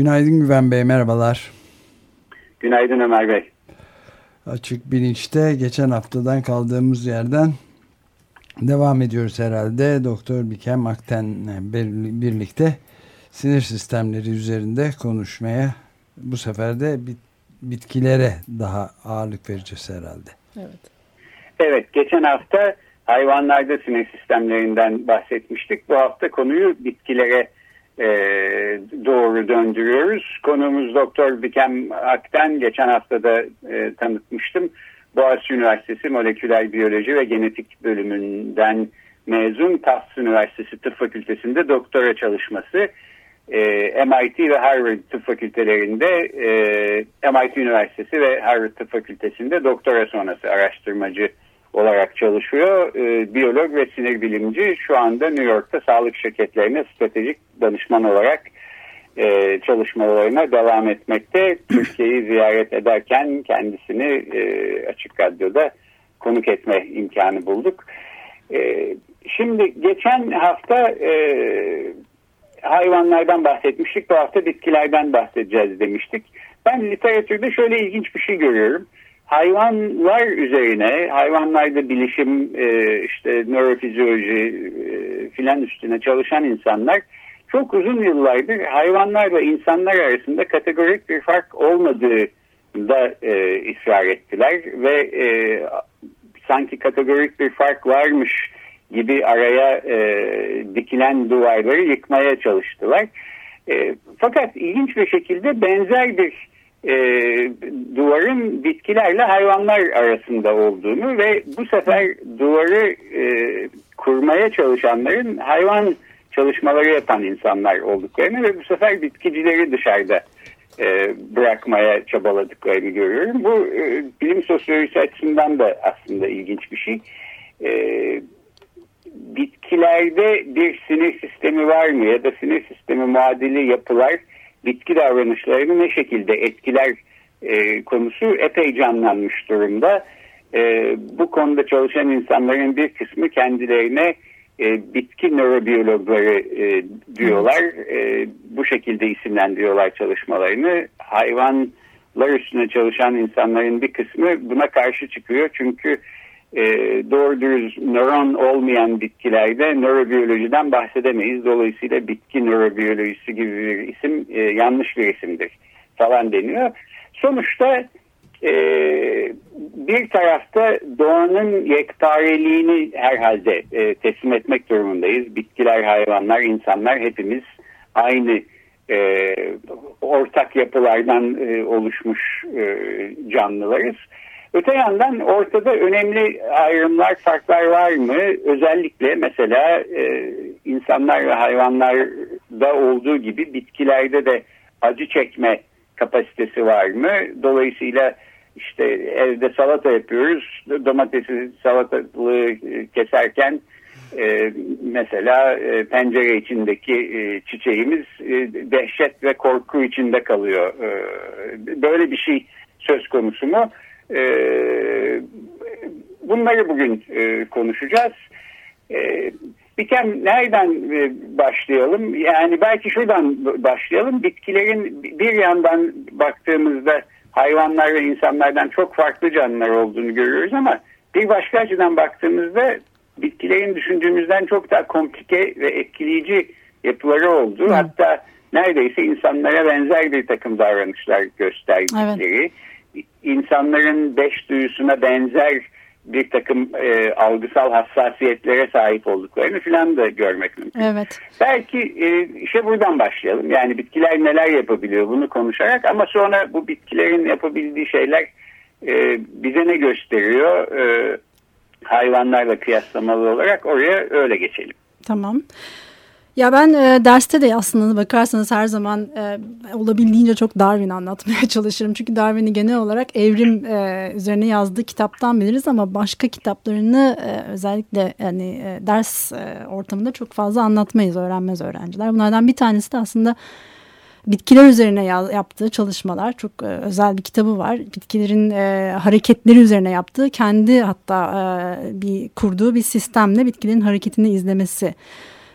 Günaydın Güven Bey, merhabalar. Günaydın Ömer Bey. Açık bilinçte geçen haftadan kaldığımız yerden devam ediyoruz herhalde. Doktor Bikem Akten'le birlikte sinir sistemleri üzerinde konuşmaya bu sefer de bitkilere daha ağırlık vereceğiz herhalde. Evet. Evet, geçen hafta hayvanlarda sinir sistemlerinden bahsetmiştik. Bu hafta konuyu bitkilere e, doğru döndürüyoruz. Konuğumuz Doktor Bikem Ak'ten geçen hafta da e, tanıtmıştım. Boğaziçi Üniversitesi Moleküler Biyoloji ve Genetik bölümünden mezun Tufts Üniversitesi Tıp Fakültesi'nde doktora çalışması. E, MIT ve Harvard Tıp Fakültelerinde e, MIT Üniversitesi ve Harvard Tıp Fakültesi'nde doktora sonrası araştırmacı olarak çalışıyor. E, biyolog ve sinir bilimci şu anda New York'ta sağlık şirketlerine stratejik danışman olarak e, çalışmalarına devam etmekte. Türkiye'yi ziyaret ederken kendisini e, Açık Radyo'da konuk etme imkanı bulduk. E, şimdi geçen hafta e, hayvanlardan bahsetmiştik. Bu hafta bitkilerden bahsedeceğiz demiştik. Ben literatürde şöyle ilginç bir şey görüyorum hayvanlar üzerine, hayvanlarda bilişim, e, işte nörofizyoloji e, filan üstüne çalışan insanlar çok uzun yıllardır hayvanlarla insanlar arasında kategorik bir fark olmadığı da e, ısrar ettiler ve e, sanki kategorik bir fark varmış gibi araya e, dikilen duvarları yıkmaya çalıştılar. E, fakat ilginç bir şekilde benzer bir e, duvarın bitkilerle hayvanlar arasında olduğunu ve bu sefer duvarı e, kurmaya çalışanların hayvan çalışmaları yapan insanlar olduklarını ve bu sefer bitkicileri dışarıda e, bırakmaya çabaladıklarını görüyorum. Bu e, bilim sosyolojisi açısından da aslında ilginç bir şey. E, bitkilerde bir sinir sistemi var mı ya da sinir sistemi muadili yapılar bitki davranışlarını ne şekilde etkiler e, konusu epey canlanmış durumda. E, bu konuda çalışan insanların bir kısmı kendilerine e, bitki nörobiyologları e, diyorlar. E, bu şekilde isimlendiriyorlar çalışmalarını. Hayvanlar üstüne çalışan insanların bir kısmı buna karşı çıkıyor. Çünkü e, doğru dürüst nöron olmayan bitkilerde nörobiyolojiden bahsedemeyiz. Dolayısıyla bitki nörobiyolojisi gibi bir isim e, yanlış bir isimdir falan deniyor. Sonuçta e, bir tarafta doğanın yektareliğini herhalde e, teslim etmek durumundayız. Bitkiler, hayvanlar, insanlar hepimiz aynı e, ortak yapılardan e, oluşmuş e, canlılarız. Öte yandan ortada önemli ayrımlar, farklar var mı? Özellikle mesela e, insanlar ve hayvanlarda olduğu gibi bitkilerde de acı çekme kapasitesi var mı? Dolayısıyla işte evde salata yapıyoruz. Domatesi salatalığı keserken e, mesela e, pencere içindeki e, çiçeğimiz e, dehşet ve korku içinde kalıyor. E, böyle bir şey söz konusu mu? E, bunları bugün e, konuşacağız. E, Bikem nereden başlayalım? Yani belki şuradan başlayalım. Bitkilerin bir yandan baktığımızda hayvanlar ve insanlardan çok farklı canlılar olduğunu görüyoruz ama bir başka açıdan baktığımızda bitkilerin düşündüğümüzden çok daha komplike ve etkileyici yapıları olduğu Hı. hatta neredeyse insanlara benzer bir takım davranışlar gösterdikleri evet insanların beş duyusuna benzer bir takım e, algısal hassasiyetlere sahip olduklarını filan da görmek mümkün. Evet. Belki e, işe buradan başlayalım. Yani bitkiler neler yapabiliyor bunu konuşarak ama sonra bu bitkilerin yapabildiği şeyler e, bize ne gösteriyor e, hayvanlarla kıyaslamalı olarak oraya öyle geçelim. Tamam. Ya ben e, derste de aslında bakarsanız her zaman e, olabildiğince çok Darwin anlatmaya çalışırım. Çünkü Darwin'i genel olarak evrim e, üzerine yazdığı kitaptan biliriz ama başka kitaplarını e, özellikle yani e, ders e, ortamında çok fazla anlatmayız, öğrenmez öğrenciler. Bunlardan bir tanesi de aslında bitkiler üzerine yaptığı çalışmalar çok e, özel bir kitabı var. Bitkilerin e, hareketleri üzerine yaptığı kendi hatta e, bir kurduğu bir sistemle bitkilerin hareketini izlemesi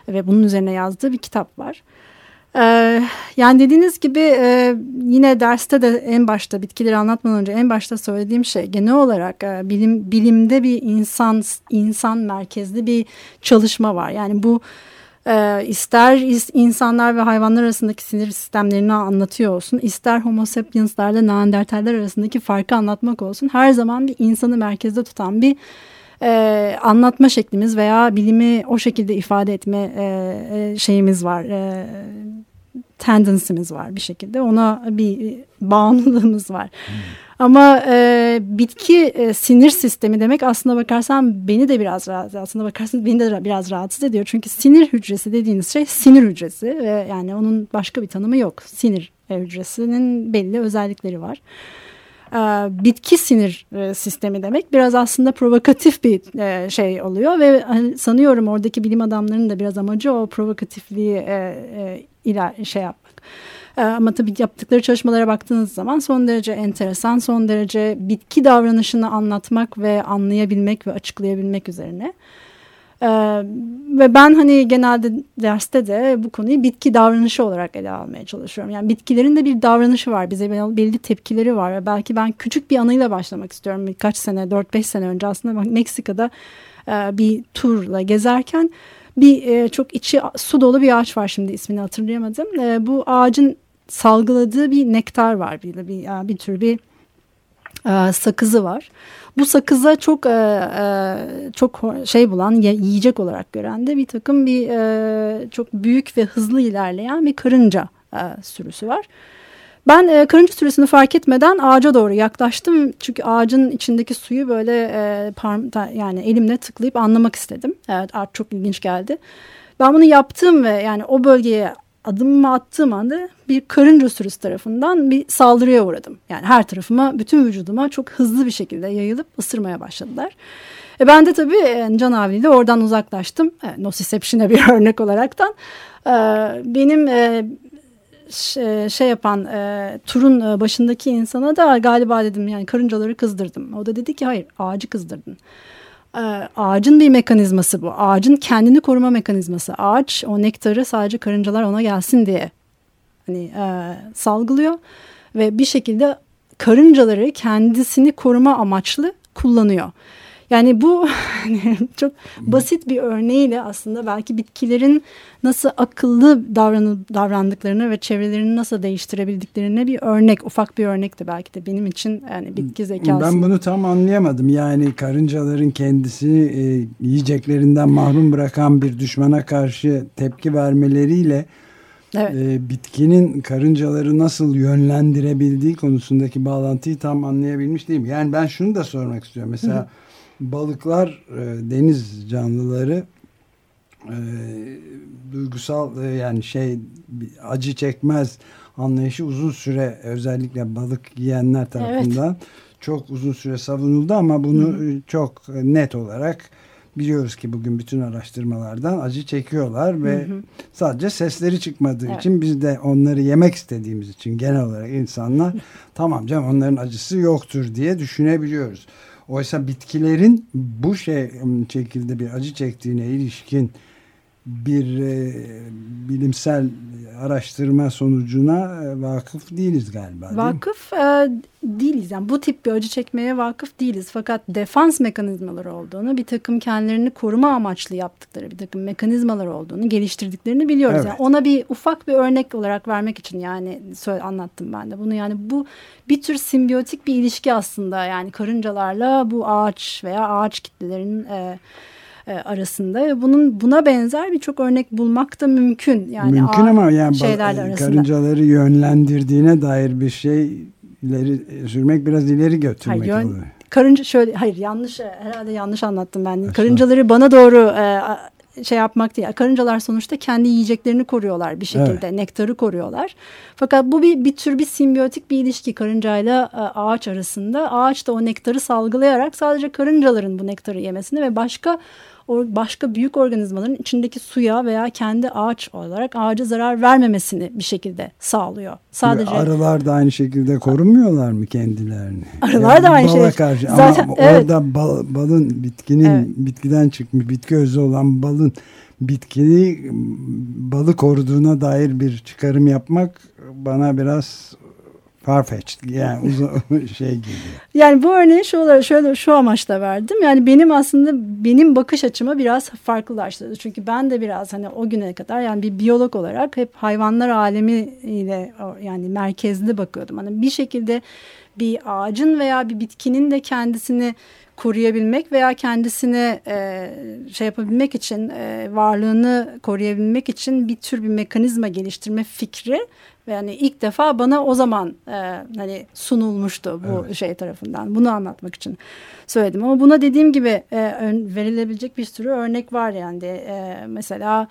ve bunun üzerine yazdığı bir kitap var. Ee, yani dediğiniz gibi e, yine derste de en başta bitkileri anlatmadan önce en başta söylediğim şey genel olarak e, bilim bilimde bir insan insan merkezli bir çalışma var. Yani bu e, ister insanlar ve hayvanlar arasındaki sinir sistemlerini anlatıyor olsun, ister Homo sapienslerle Neandertaller arasındaki farkı anlatmak olsun, her zaman bir insanı merkezde tutan bir e, anlatma şeklimiz veya bilimi o şekilde ifade etme e, e, şeyimiz var. E, tendency'miz var bir şekilde. Ona bir bağımlılığımız var. Hmm. Ama e, bitki e, sinir sistemi demek aslında bakarsan beni de biraz rahatsız aslında bakarsan beni de biraz rahatsız ediyor. Çünkü sinir hücresi dediğiniz şey sinir hücresi ve yani onun başka bir tanımı yok. Sinir hücresinin belli özellikleri var. E, bitki sinir e, sistemi demek biraz aslında provokatif bir e, şey oluyor ve hani sanıyorum oradaki bilim adamlarının da biraz amacı o provokatifliği iler şey yapmak. Ama tabii yaptıkları çalışmalara baktığınız zaman son derece enteresan, son derece bitki davranışını anlatmak ve anlayabilmek ve açıklayabilmek üzerine. Ee, ve ben hani genelde derste de bu konuyu bitki davranışı olarak ele almaya çalışıyorum. Yani bitkilerin de bir davranışı var. Bize belli tepkileri var. Ve belki ben küçük bir anıyla başlamak istiyorum. Birkaç sene, 4-5 sene önce aslında Meksika'da e, bir turla gezerken bir e, çok içi su dolu bir ağaç var şimdi ismini hatırlayamadım. E, bu ağacın salgıladığı bir nektar var. Bir, bir, bir tür bir e, sakızı var. Bu sakıza çok e, e, çok şey bulan yiyecek olarak gören de bir takım bir e, çok büyük ve hızlı ilerleyen bir karınca e, sürüsü var. Ben e, karınca sürüsünü fark etmeden ağaca doğru yaklaştım. Çünkü ağacın içindeki suyu böyle e, parm yani elimle tıklayıp anlamak istedim. Evet ağaç çok ilginç geldi. Ben bunu yaptım ve yani o bölgeye adımımı attığım anda bir karınca sürüsü tarafından bir saldırıya uğradım. Yani her tarafıma, bütün vücuduma çok hızlı bir şekilde yayılıp ısırmaya başladılar. E ben de tabii yani Can abiyle oradan uzaklaştım. E, nociception'e bir örnek olaraktan. E, benim e, şey yapan e, turun e, başındaki insana da galiba dedim yani karıncaları kızdırdım. O da dedi ki hayır ağacı kızdırdın. E, ağacın bir mekanizması bu. Ağacın kendini koruma mekanizması. Ağaç o nektarı sadece karıncalar ona gelsin diye hani e, salgılıyor ve bir şekilde karıncaları kendisini koruma amaçlı kullanıyor. Yani bu çok basit bir örneğiyle aslında belki bitkilerin nasıl akıllı davranıp davrandıklarını ve çevrelerini nasıl değiştirebildiklerine bir örnek, ufak bir örnek de belki de benim için yani bitki zekası. Ben bunu tam anlayamadım. Yani karıncaların kendisini e, yiyeceklerinden mahrum bırakan bir düşmana karşı tepki vermeleriyle Evet. E, bitkinin karıncaları nasıl yönlendirebildiği konusundaki bağlantıyı tam anlayabilmiş değilim. Yani ben şunu da sormak istiyorum. Mesela Hı balıklar, e, deniz canlıları e, duygusal e, yani şey acı çekmez anlayışı uzun süre özellikle balık yiyenler tarafından evet. çok uzun süre savunuldu ama bunu Hı. çok net olarak biliyoruz ki bugün bütün araştırmalardan acı çekiyorlar ve hı hı. sadece sesleri çıkmadığı evet. için biz de onları yemek istediğimiz için genel olarak insanlar tamam canım onların acısı yoktur diye düşünebiliyoruz. Oysa bitkilerin bu şey şekilde bir acı çektiğine ilişkin bir e, bilimsel araştırma sonucuna e, vakıf değiliz galiba. Değil vakıf e, değiliz. Yani bu tip bir acı çekmeye vakıf değiliz. Fakat defans mekanizmaları olduğunu, bir takım kendilerini koruma amaçlı yaptıkları bir takım mekanizmalar olduğunu geliştirdiklerini biliyoruz. Evet. Yani ona bir ufak bir örnek olarak vermek için yani anlattım ben de bunu. Yani bu bir tür simbiyotik bir ilişki aslında. Yani karıncalarla bu ağaç veya ağaç kitlelerinin... E, e, arasında. Bunun buna benzer birçok örnek bulmak da mümkün. Yani mümkün ama yani şeylerle arasında. karıncaları yönlendirdiğine dair bir şey ileri sürmek biraz ileri götürmek hayır, oluyor. Karınca şöyle hayır yanlış herhalde yanlış anlattım ben. Aslında. Karıncaları bana doğru e, şey yapmak değil. Karıncalar sonuçta kendi yiyeceklerini koruyorlar bir şekilde. Evet. Nektarı koruyorlar. Fakat bu bir, bir tür bir simbiyotik bir ilişki karıncayla e, ağaç arasında. Ağaç da o nektarı salgılayarak sadece karıncaların bu nektarı yemesini ve başka başka büyük organizmaların içindeki suya veya kendi ağaç olarak ağaca zarar vermemesini bir şekilde sağlıyor. Sadece arılar da aynı şekilde korumuyorlar mı kendilerini? Arılar yani da aynı şey. Karşı. Zaten, Ama evet. orada bal, balın bitkinin evet. bitkiden çıkmış bitki özü olan balın bitkini balı koruduğuna dair bir çıkarım yapmak bana biraz farfetched yani uzun şey gibi. Yani bu örneği şu olarak şöyle şu amaçla verdim. Yani benim aslında benim bakış açımı biraz farklılaştırdı. Çünkü ben de biraz hani o güne kadar yani bir biyolog olarak hep hayvanlar alemiyle yani merkezli bakıyordum. Hani bir şekilde bir ağacın veya bir bitkinin de kendisini koruyabilmek veya kendisini e, şey yapabilmek için e, varlığını koruyabilmek için bir tür bir mekanizma geliştirme fikri yani ilk defa bana o zaman e, hani sunulmuştu bu evet. şey tarafından. Bunu anlatmak için söyledim. Ama buna dediğim gibi e, verilebilecek bir sürü örnek var yani. E, mesela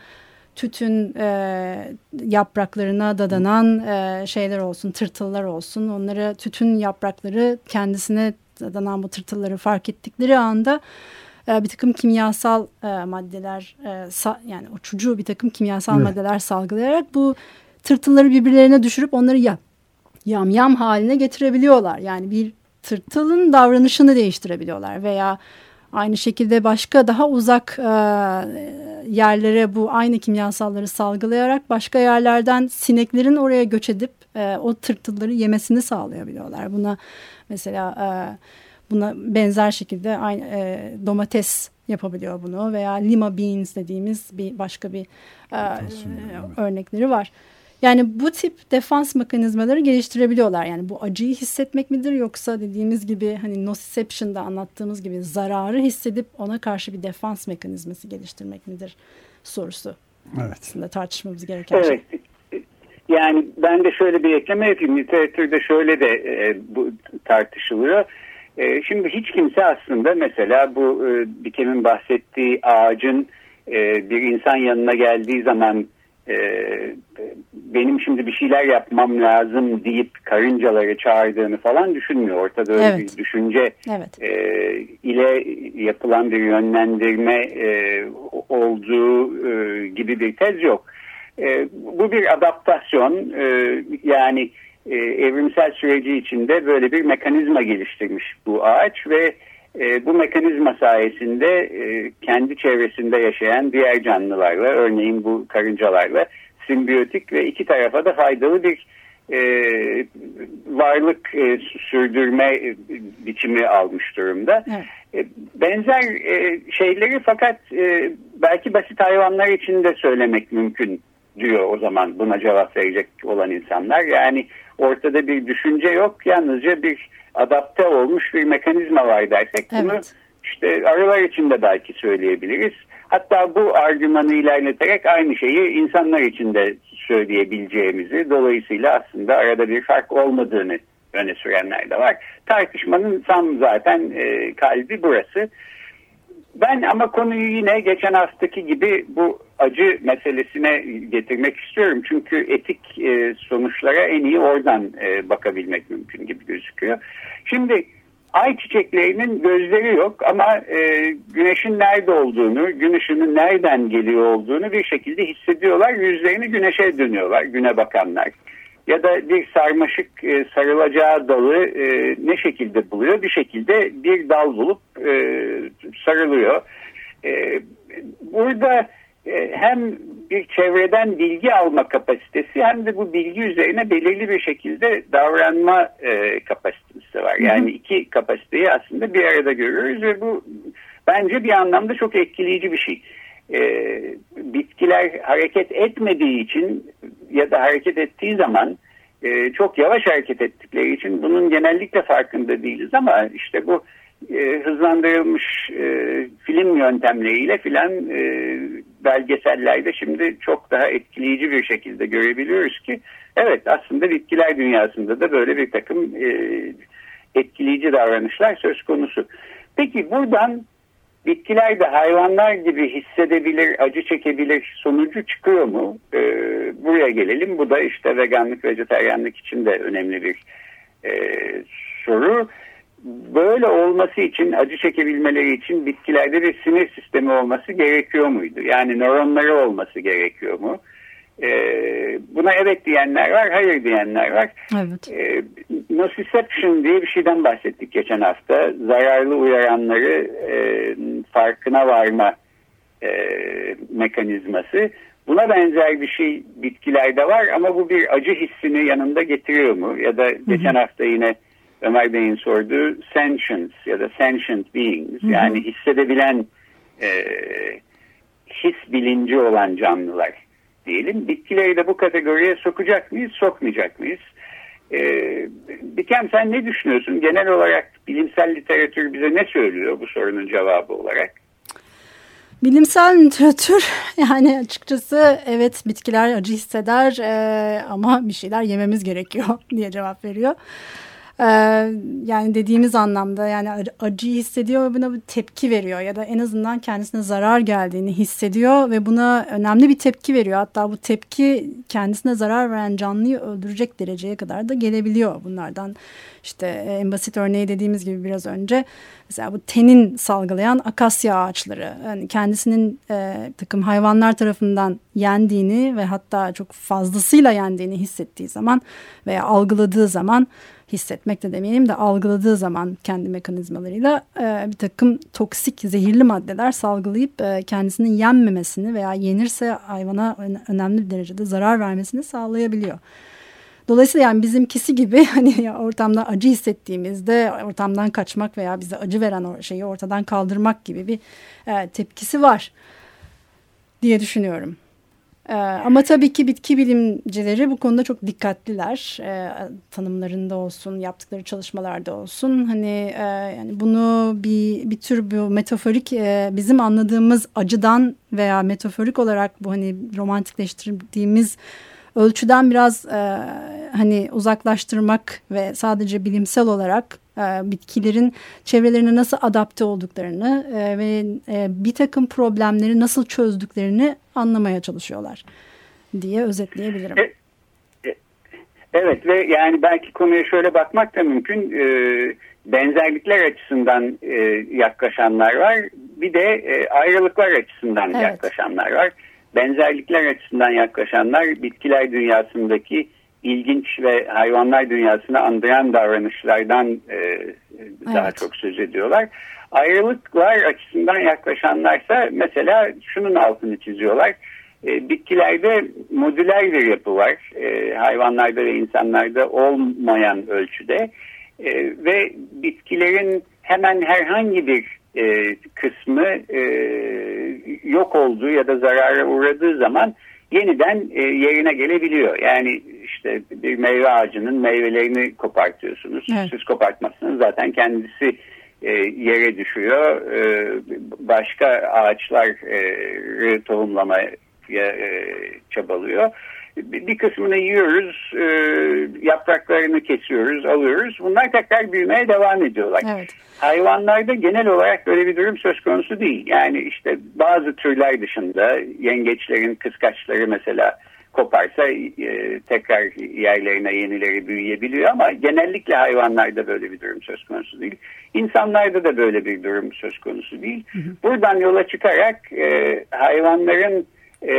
tütün e, yapraklarına dadanan e, şeyler olsun, tırtıllar olsun. Onları tütün yaprakları kendisine dadanan bu tırtılları fark ettikleri anda e, bir takım kimyasal e, maddeler e, sa, yani uçucu bir takım kimyasal evet. maddeler salgılayarak bu tırtılları birbirlerine düşürüp onları ya, yam yam haline getirebiliyorlar. Yani bir tırtılın davranışını değiştirebiliyorlar veya aynı şekilde başka daha uzak e, yerlere bu aynı kimyasalları salgılayarak başka yerlerden sineklerin oraya göç edip e, o tırtılları yemesini sağlayabiliyorlar. Buna mesela e, buna benzer şekilde aynı e, domates yapabiliyor bunu veya lima beans dediğimiz bir başka bir e, örnekleri var. Yani bu tip defans mekanizmaları geliştirebiliyorlar. Yani bu acıyı hissetmek midir yoksa dediğimiz gibi hani nociception'da anlattığımız gibi zararı hissedip ona karşı bir defans mekanizması geliştirmek midir sorusu. Evet. Aslında tartışmamız gereken evet. şey. Yani ben de şöyle bir ekleme yapayım. Literatürde şöyle de e, bu tartışılıyor. E, şimdi hiç kimse aslında mesela bu e, Dikem'in bahsettiği ağacın e, bir insan yanına geldiği zaman e, benim şimdi bir şeyler yapmam lazım deyip karıncaları çağırdığını falan düşünmüyor. Ortada öyle evet. bir düşünce evet. e, ile yapılan bir yönlendirme e, olduğu e, gibi bir tez yok. E, bu bir adaptasyon e, yani e, evrimsel süreci içinde böyle bir mekanizma geliştirmiş bu ağaç ve e, bu mekanizma sayesinde e, kendi çevresinde yaşayan diğer canlılarla örneğin bu karıncalarla simbiyotik ve iki tarafa da faydalı bir e, varlık e, sürdürme e, biçimi almış durumda. Evet. E, benzer e, şeyleri fakat e, belki basit hayvanlar için de söylemek mümkün diyor o zaman buna cevap verecek olan insanlar. Yani ortada bir düşünce yok yalnızca bir adapte olmuş bir mekanizma var dersek evet. bunu işte arılar için de belki söyleyebiliriz. Hatta bu argümanı ilerleterek aynı şeyi insanlar için de söyleyebileceğimizi dolayısıyla aslında arada bir fark olmadığını öne sürenler de var. Tartışmanın tam zaten e, kalbi burası. Ben ama konuyu yine geçen haftaki gibi bu acı meselesine getirmek istiyorum. Çünkü etik e, sonuçlara en iyi oradan e, bakabilmek mümkün gibi gözüküyor. Şimdi ay çiçeklerinin gözleri yok ama e, güneşin nerede olduğunu, gün ışının nereden geliyor olduğunu bir şekilde hissediyorlar. Yüzlerini güneşe dönüyorlar, güne bakanlar. Ya da bir sarmaşık e, sarılacağı dalı e, ne şekilde buluyor? Bir şekilde bir dal bulup e, sarılıyor. E, burada e, hem bir çevreden bilgi alma kapasitesi hem de bu bilgi üzerine belirli bir şekilde davranma e, kapasitesi var. Yani iki kapasiteyi aslında bir arada görüyoruz ve bu bence bir anlamda çok etkileyici bir şey. E, bitkiler hareket etmediği için ya da hareket ettiği zaman e, çok yavaş hareket ettikleri için bunun genellikle farkında değiliz ama işte bu e, hızlandırılmış e, film yöntemleriyle filan e, belgesellerde şimdi çok daha etkileyici bir şekilde görebiliyoruz ki evet aslında bitkiler dünyasında da böyle bir takım e, etkileyici davranışlar söz konusu. Peki buradan bitkiler de hayvanlar gibi hissedebilir, acı çekebilir sonucu çıkıyor mu? E, buraya gelelim. Bu da işte veganlık, vejeteryanlık için de önemli bir e, soru. Böyle olması için, acı çekebilmeleri için bitkilerde bir sinir sistemi olması gerekiyor muydu? Yani nöronları olması gerekiyor mu? E, buna evet diyenler var, hayır diyenler var. Evet. E, nociception diye bir şeyden bahsettik geçen hafta. Zararlı uyaranları e, farkına varma e, mekanizması. Buna benzer bir şey bitkilerde var ama bu bir acı hissini yanında getiriyor mu? Ya da geçen hı hı. hafta yine Ömer Bey'in sorduğu sentience ya da sentient beings hı hı. yani hissedebilen e, his bilinci olan canlılar diyelim. Bitkileri de bu kategoriye sokacak mıyız, sokmayacak mıyız? Ee, Bikem sen ne düşünüyorsun? Genel olarak bilimsel literatür bize ne söylüyor bu sorunun cevabı olarak? Bilimsel literatür yani açıkçası evet bitkiler acı hisseder e, ama bir şeyler yememiz gerekiyor diye cevap veriyor. Ee, yani dediğimiz anlamda yani acıyı hissediyor ve buna bir tepki veriyor ya da en azından kendisine zarar geldiğini hissediyor ve buna önemli bir tepki veriyor. Hatta bu tepki kendisine zarar veren canlıyı öldürecek dereceye kadar da gelebiliyor bunlardan. İşte e, en basit örneği dediğimiz gibi biraz önce mesela bu tenin salgılayan akasya ağaçları yani kendisinin e, takım hayvanlar tarafından yendiğini ve hatta çok fazlasıyla yendiğini hissettiği zaman veya algıladığı zaman hissetmek de demeyelim de algıladığı zaman kendi mekanizmalarıyla e, bir takım toksik zehirli maddeler salgılayıp e, kendisinin yenmemesini veya yenirse hayvana önemli bir derecede zarar vermesini sağlayabiliyor. Dolayısıyla yani bizimkisi gibi hani ortamda acı hissettiğimizde ortamdan kaçmak veya bize acı veren o şeyi ortadan kaldırmak gibi bir e, tepkisi var diye düşünüyorum. Ee, ama tabii ki bitki bilimcileri bu konuda çok dikkatliler. Ee, tanımlarında olsun, yaptıkları çalışmalarda olsun. Hani e, yani bunu bir bir tür bu metaforik e, bizim anladığımız acıdan veya metaforik olarak bu hani romantikleştirdiğimiz ölçüden biraz e, hani uzaklaştırmak ve sadece bilimsel olarak bitkilerin çevrelerine nasıl adapte olduklarını e, ve e, bir takım problemleri nasıl çözdüklerini anlamaya çalışıyorlar diye özetleyebilirim. E, e, evet ve yani belki konuya şöyle bakmak da mümkün. E, benzerlikler açısından e, yaklaşanlar var. Bir de e, ayrılıklar açısından evet. yaklaşanlar var. Benzerlikler açısından yaklaşanlar bitkiler dünyasındaki ilginç ve hayvanlar dünyasını andıran davranışlardan e, daha evet. çok söz ediyorlar. Ayrılıklar açısından yaklaşanlarsa mesela şunun altını çiziyorlar. E, bitkilerde modüler bir yapı var. E, hayvanlarda ve insanlarda olmayan ölçüde. E, ve bitkilerin hemen herhangi bir e, kısmı e, yok olduğu ya da zarara uğradığı zaman yeniden e, yerine gelebiliyor. Yani işte bir meyve ağacının meyvelerini kopartıyorsunuz. Evet. Siz kopartmazsanız zaten kendisi e, yere düşüyor. E, başka ağaçları tohumlamaya e, çabalıyor. Bir kısmını yiyoruz, e, yapraklarını kesiyoruz, alıyoruz. Bunlar tekrar büyümeye devam ediyorlar. Evet. Hayvanlarda genel olarak böyle bir durum söz konusu değil. Yani işte bazı türler dışında yengeçlerin kıskaçları mesela koparsa e, tekrar yerlerine yenileri büyüyebiliyor ama genellikle hayvanlarda böyle bir durum söz konusu değil. İnsanlarda da böyle bir durum söz konusu değil. Buradan yola çıkarak e, hayvanların e,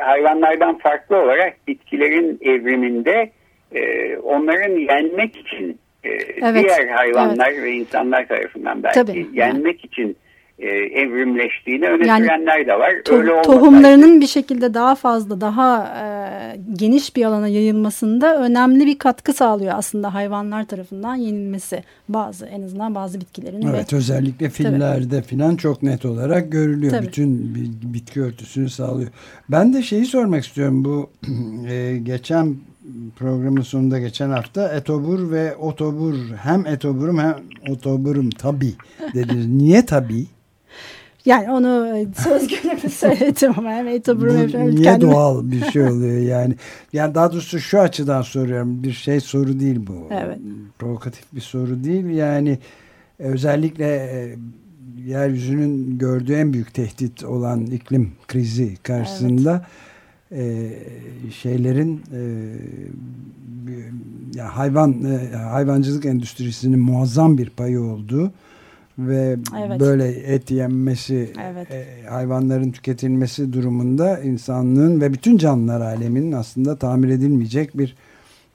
hayvanlardan farklı olarak bitkilerin evriminde e, onların yenmek için e, evet, diğer hayvanlar evet. ve insanlar tarafından belki Tabii, yenmek yani. için e, evrimleştiğini öne yani, sürenler de var. To Öyle tohumlarının bir şekilde daha fazla, daha e, geniş bir alana yayılmasında önemli bir katkı sağlıyor aslında hayvanlar tarafından yenilmesi. Bazı en azından bazı bitkilerin. Evet ve, özellikle fillerde falan çok net olarak görülüyor. Tabii. Bütün bitki örtüsünü sağlıyor. Ben de şeyi sormak istiyorum bu e, geçen programın sonunda geçen hafta etobur ve otobur hem etoburum hem otoburum tabi dediniz. Niye tabi? Yani onu e, söz gelimi söyledim ama hem etobur hem Niye kendime... doğal bir şey oluyor yani? Yani daha doğrusu şu açıdan soruyorum. Bir şey soru değil bu. Evet. Provokatif bir soru değil. Yani özellikle e, yeryüzünün gördüğü en büyük tehdit olan iklim krizi karşısında evet. e, şeylerin e, ya hayvan e, hayvancılık endüstrisinin muazzam bir payı olduğu ve evet. böyle et yenmesi, evet. e, hayvanların tüketilmesi durumunda insanlığın ve bütün canlılar aleminin aslında tamir edilmeyecek bir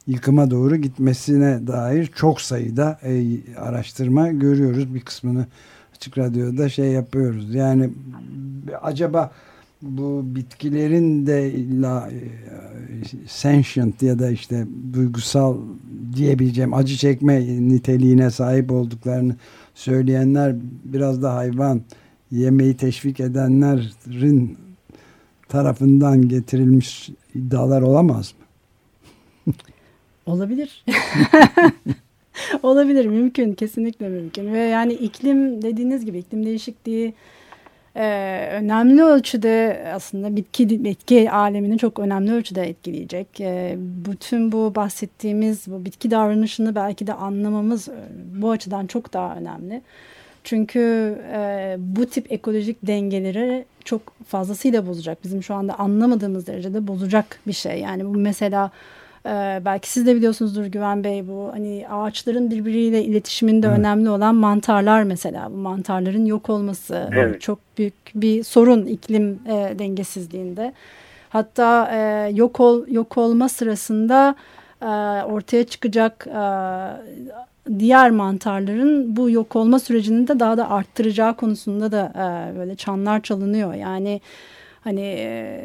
yıkıma doğru gitmesine dair çok sayıda e, araştırma görüyoruz. Bir kısmını Açık Radyo'da şey yapıyoruz. Yani acaba bu bitkilerin de illa e, sentient ya da işte duygusal diyebileceğim acı çekme niteliğine sahip olduklarını söyleyenler biraz da hayvan yemeği teşvik edenlerin tarafından getirilmiş iddialar olamaz mı? Olabilir. Olabilir, mümkün, kesinlikle mümkün. Ve yani iklim dediğiniz gibi iklim değişikliği e, önemli ölçüde aslında bitki bitki alemini çok önemli ölçüde etkileyecek. E, bütün bu bahsettiğimiz bu bitki davranışını belki de anlamamız e, bu açıdan çok daha önemli. Çünkü e, bu tip ekolojik dengeleri çok fazlasıyla bozacak. Bizim şu anda anlamadığımız derecede bozacak bir şey. Yani bu mesela ee, belki siz de biliyorsunuzdur Güven Bey bu hani ağaçların birbiriyle iletişiminde evet. önemli olan mantarlar mesela bu mantarların yok olması evet. çok büyük bir sorun iklim e, dengesizliğinde. Hatta e, yok ol yok olma sırasında e, ortaya çıkacak e, diğer mantarların bu yok olma sürecini de daha da arttıracağı konusunda da e, böyle çanlar çalınıyor. Yani hani e,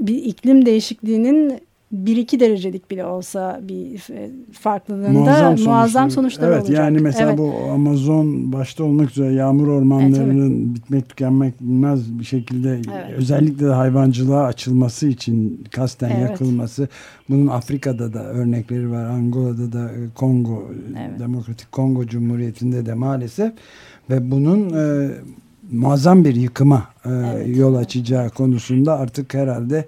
bir iklim değişikliğinin 1-2 derecelik bile olsa bir e, farklılığında muazzam, muazzam sonuçlar evet, olacak. Yani mesela evet. bu Amazon başta olmak üzere yağmur ormanlarının evet, bitmek tükenmek bilmez bir şekilde evet. özellikle de hayvancılığa açılması için kasten evet. yakılması. Bunun Afrika'da da örnekleri var. Angola'da da e, Kongo, evet. Demokratik Kongo Cumhuriyeti'nde de maalesef ve bunun e, muazzam bir yıkıma e, evet. yol açacağı konusunda artık herhalde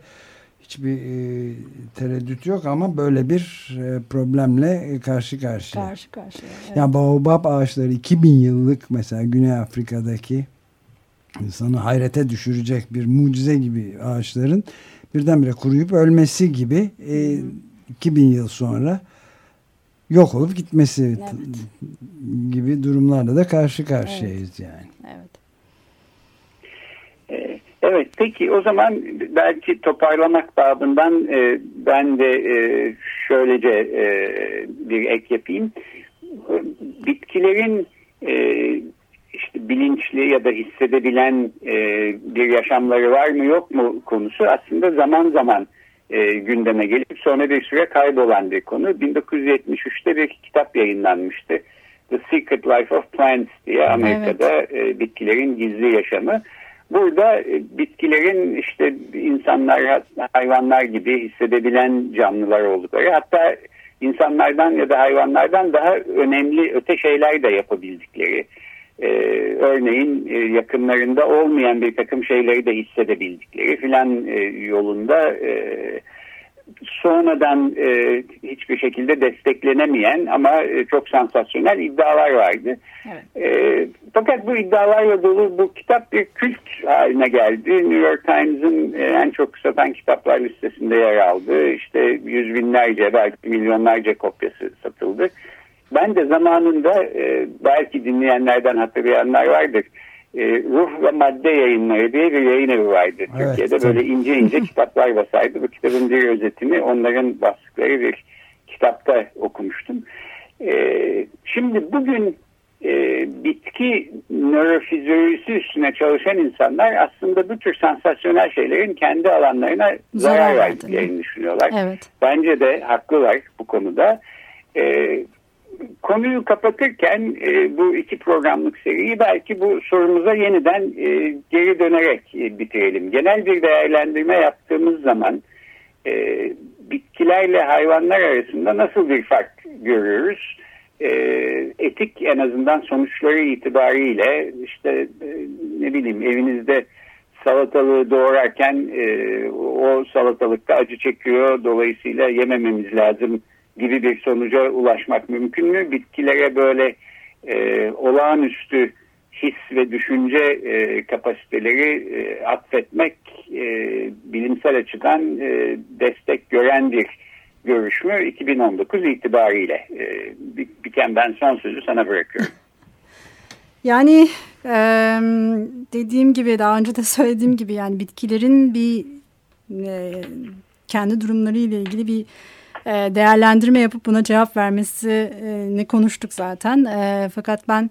hiçbir e, tereddüt yok ama böyle bir e, problemle karşı karşıya. Karşı karşıya. Evet. Yani baobab ağaçları 2000 yıllık mesela Güney Afrika'daki insanı hayrete düşürecek bir mucize gibi ağaçların birdenbire kuruyup ölmesi gibi e, 2000 yıl sonra yok olup gitmesi evet. gibi durumlarla da karşı karşıyayız evet. yani. Evet. Evet peki o zaman belki toparlamak babından e, ben de e, şöylece e, bir ek yapayım. Bitkilerin e, işte bilinçli ya da hissedebilen e, bir yaşamları var mı yok mu konusu aslında zaman zaman e, gündeme gelip sonra bir süre kaybolan bir konu. 1973'te bir kitap yayınlanmıştı. The Secret Life of Plants diye Amerika'da evet. e, bitkilerin gizli yaşamı. Burada e, bitkilerin işte insanlar, hayvanlar gibi hissedebilen canlılar oldukları hatta insanlardan ya da hayvanlardan daha önemli öte şeyler de yapabildikleri. Ee, örneğin e, yakınlarında olmayan bir takım şeyleri de hissedebildikleri filan e, yolunda e, sonradan e, hiçbir şekilde desteklenemeyen ama e, çok sansasyonel iddialar vardı. Evet. E, fakat bu iddialarla dolu bu kitap bir kült haline geldi. New York Times'ın e, en çok satan kitaplar listesinde yer aldı. İşte yüz binlerce belki milyonlarca kopyası satıldı. Ben de zamanında e, belki dinleyenlerden hatırlayanlar vardır e, Ruh ve Madde Yayınları diye bir yayın evi vardı. Evet, Türkiye'de tabii. böyle ince ince kitaplar basardı. Bu kitabın bir özetini onların bastıkları bir kitapta okumuştum. E, şimdi bugün e, bitki nörofizyolojisi üstüne çalışan insanlar aslında bu tür sansasyonel şeylerin kendi alanlarına zarar verdiklerini düşünüyorlar. Evet. Bence de haklılar bu konuda. E, konuyu kapatırken e, bu iki programlık seriyi belki bu sorumuza yeniden e, geri dönerek e, bitirelim. Genel bir değerlendirme yaptığımız zaman e, bitkilerle hayvanlar arasında nasıl bir fark görüyoruz? E, etik en azından sonuçları itibariyle işte e, ne bileyim evinizde salatalığı doğrarken e, o salatalıkta acı çekiyor dolayısıyla yemememiz lazım gibi bir sonuca ulaşmak mümkün mü? Bitkilere böyle e, olağanüstü his ve düşünce e, kapasiteleri e, atfetmek e, bilimsel açıdan e, destek gören bir görüş mü 2019 itibariyle. E, Biken ben son sözü sana bırakıyorum. Yani e, dediğim gibi daha önce de söylediğim gibi yani bitkilerin bir e, kendi durumları ile ilgili bir değerlendirme yapıp buna cevap vermesini konuştuk zaten. E, fakat ben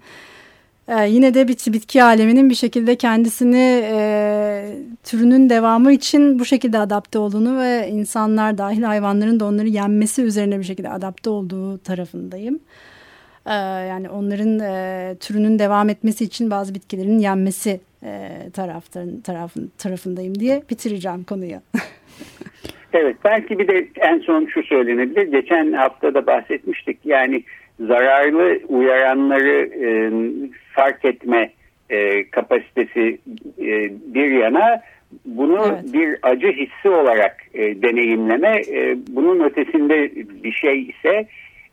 e, yine de bitki, bitki aleminin bir şekilde kendisini e, türünün devamı için bu şekilde adapte olduğunu ve insanlar dahil hayvanların da onları yenmesi üzerine bir şekilde adapte olduğu tarafındayım. E, yani onların e, türünün devam etmesi için bazı bitkilerin yenmesi e, taraftarın, tarafın, tarafındayım diye bitireceğim konuyu. evet belki bir de en son şu söylenebilir. Geçen hafta da bahsetmiştik yani zararlı uyaranları e, fark etme e, kapasitesi e, bir yana bunu evet. bir acı hissi olarak e, deneyimleme e, bunun ötesinde bir şey ise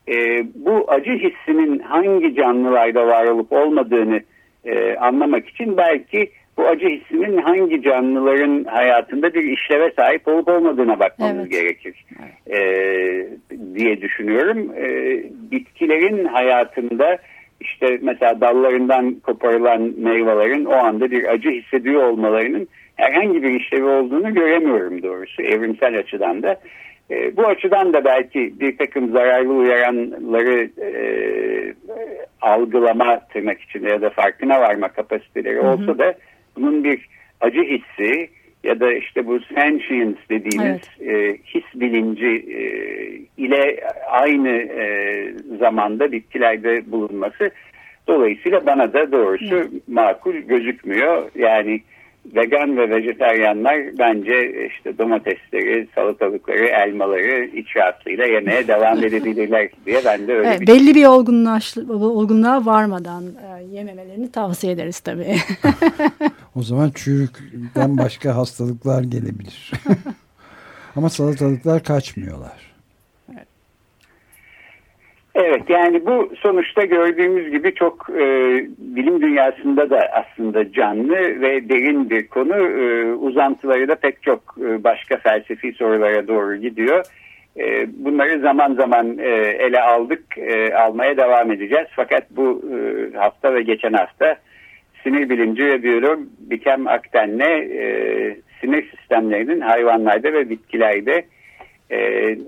e, bu acı hissinin hangi canlılarda var olup olmadığını e, anlamak için belki bu acı hissinin hangi canlıların hayatında bir işleve sahip olup olmadığına bakmamız evet. gerekir e, diye düşünüyorum. E, bitkilerin hayatında işte mesela dallarından koparılan meyvelerin o anda bir acı hissediyor olmalarının herhangi bir işlevi olduğunu göremiyorum doğrusu evrimsel açıdan da. E, bu açıdan da belki bir takım zararlı uyaranları e, algılama tırnak içinde ya da farkına varma kapasiteleri olsa da bunun bir acı hissi ya da işte bu sentience dediğimiz evet. e, his bilinci e, ile aynı e, zamanda bitkilerde bulunması dolayısıyla bana da doğrusu evet. makul gözükmüyor. Yani vegan ve vejeteryanlar bence işte domatesleri, salatalıkları, elmaları iç rahatlığıyla yemeye devam edebilirler diye ben de öyle evet, bir Belli bir olgunluğa, olgunluğa varmadan e, yememelerini tavsiye ederiz tabii. o zaman çürükten başka hastalıklar gelebilir. Ama salatalıklar kaçmıyorlar. Evet yani bu sonuçta gördüğümüz gibi çok e, bilim dünyasında da aslında canlı ve derin bir konu. E, uzantıları da pek çok e, başka felsefi sorulara doğru gidiyor. E, bunları zaman zaman e, ele aldık, e, almaya devam edeceğiz. Fakat bu e, hafta ve geçen hafta sinir bilimci ve biyolog Bikem Akten'le e, sinir sistemlerinin hayvanlarda ve bitkilerde e,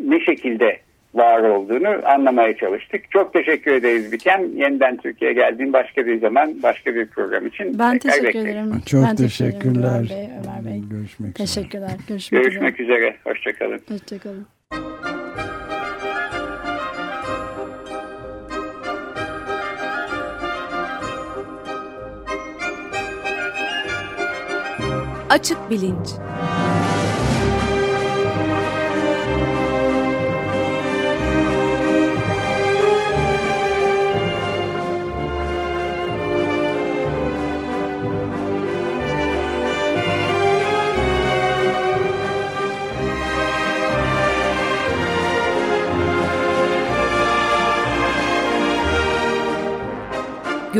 ne şekilde var olduğunu anlamaya çalıştık. Çok teşekkür ederiz Bikem. Yeniden Türkiye'ye geldiğin başka bir zaman başka bir program için. Ben teşekkür bekleriz. ederim. Çok ben teşekkürler. Ömer Bey, Ömer Bey. Görüşmek Teşekkürler. Üzere. Görüşmek, Görüşmek üzere. üzere. Hoşçakalın. Hoşçakalın. Açık Bilinç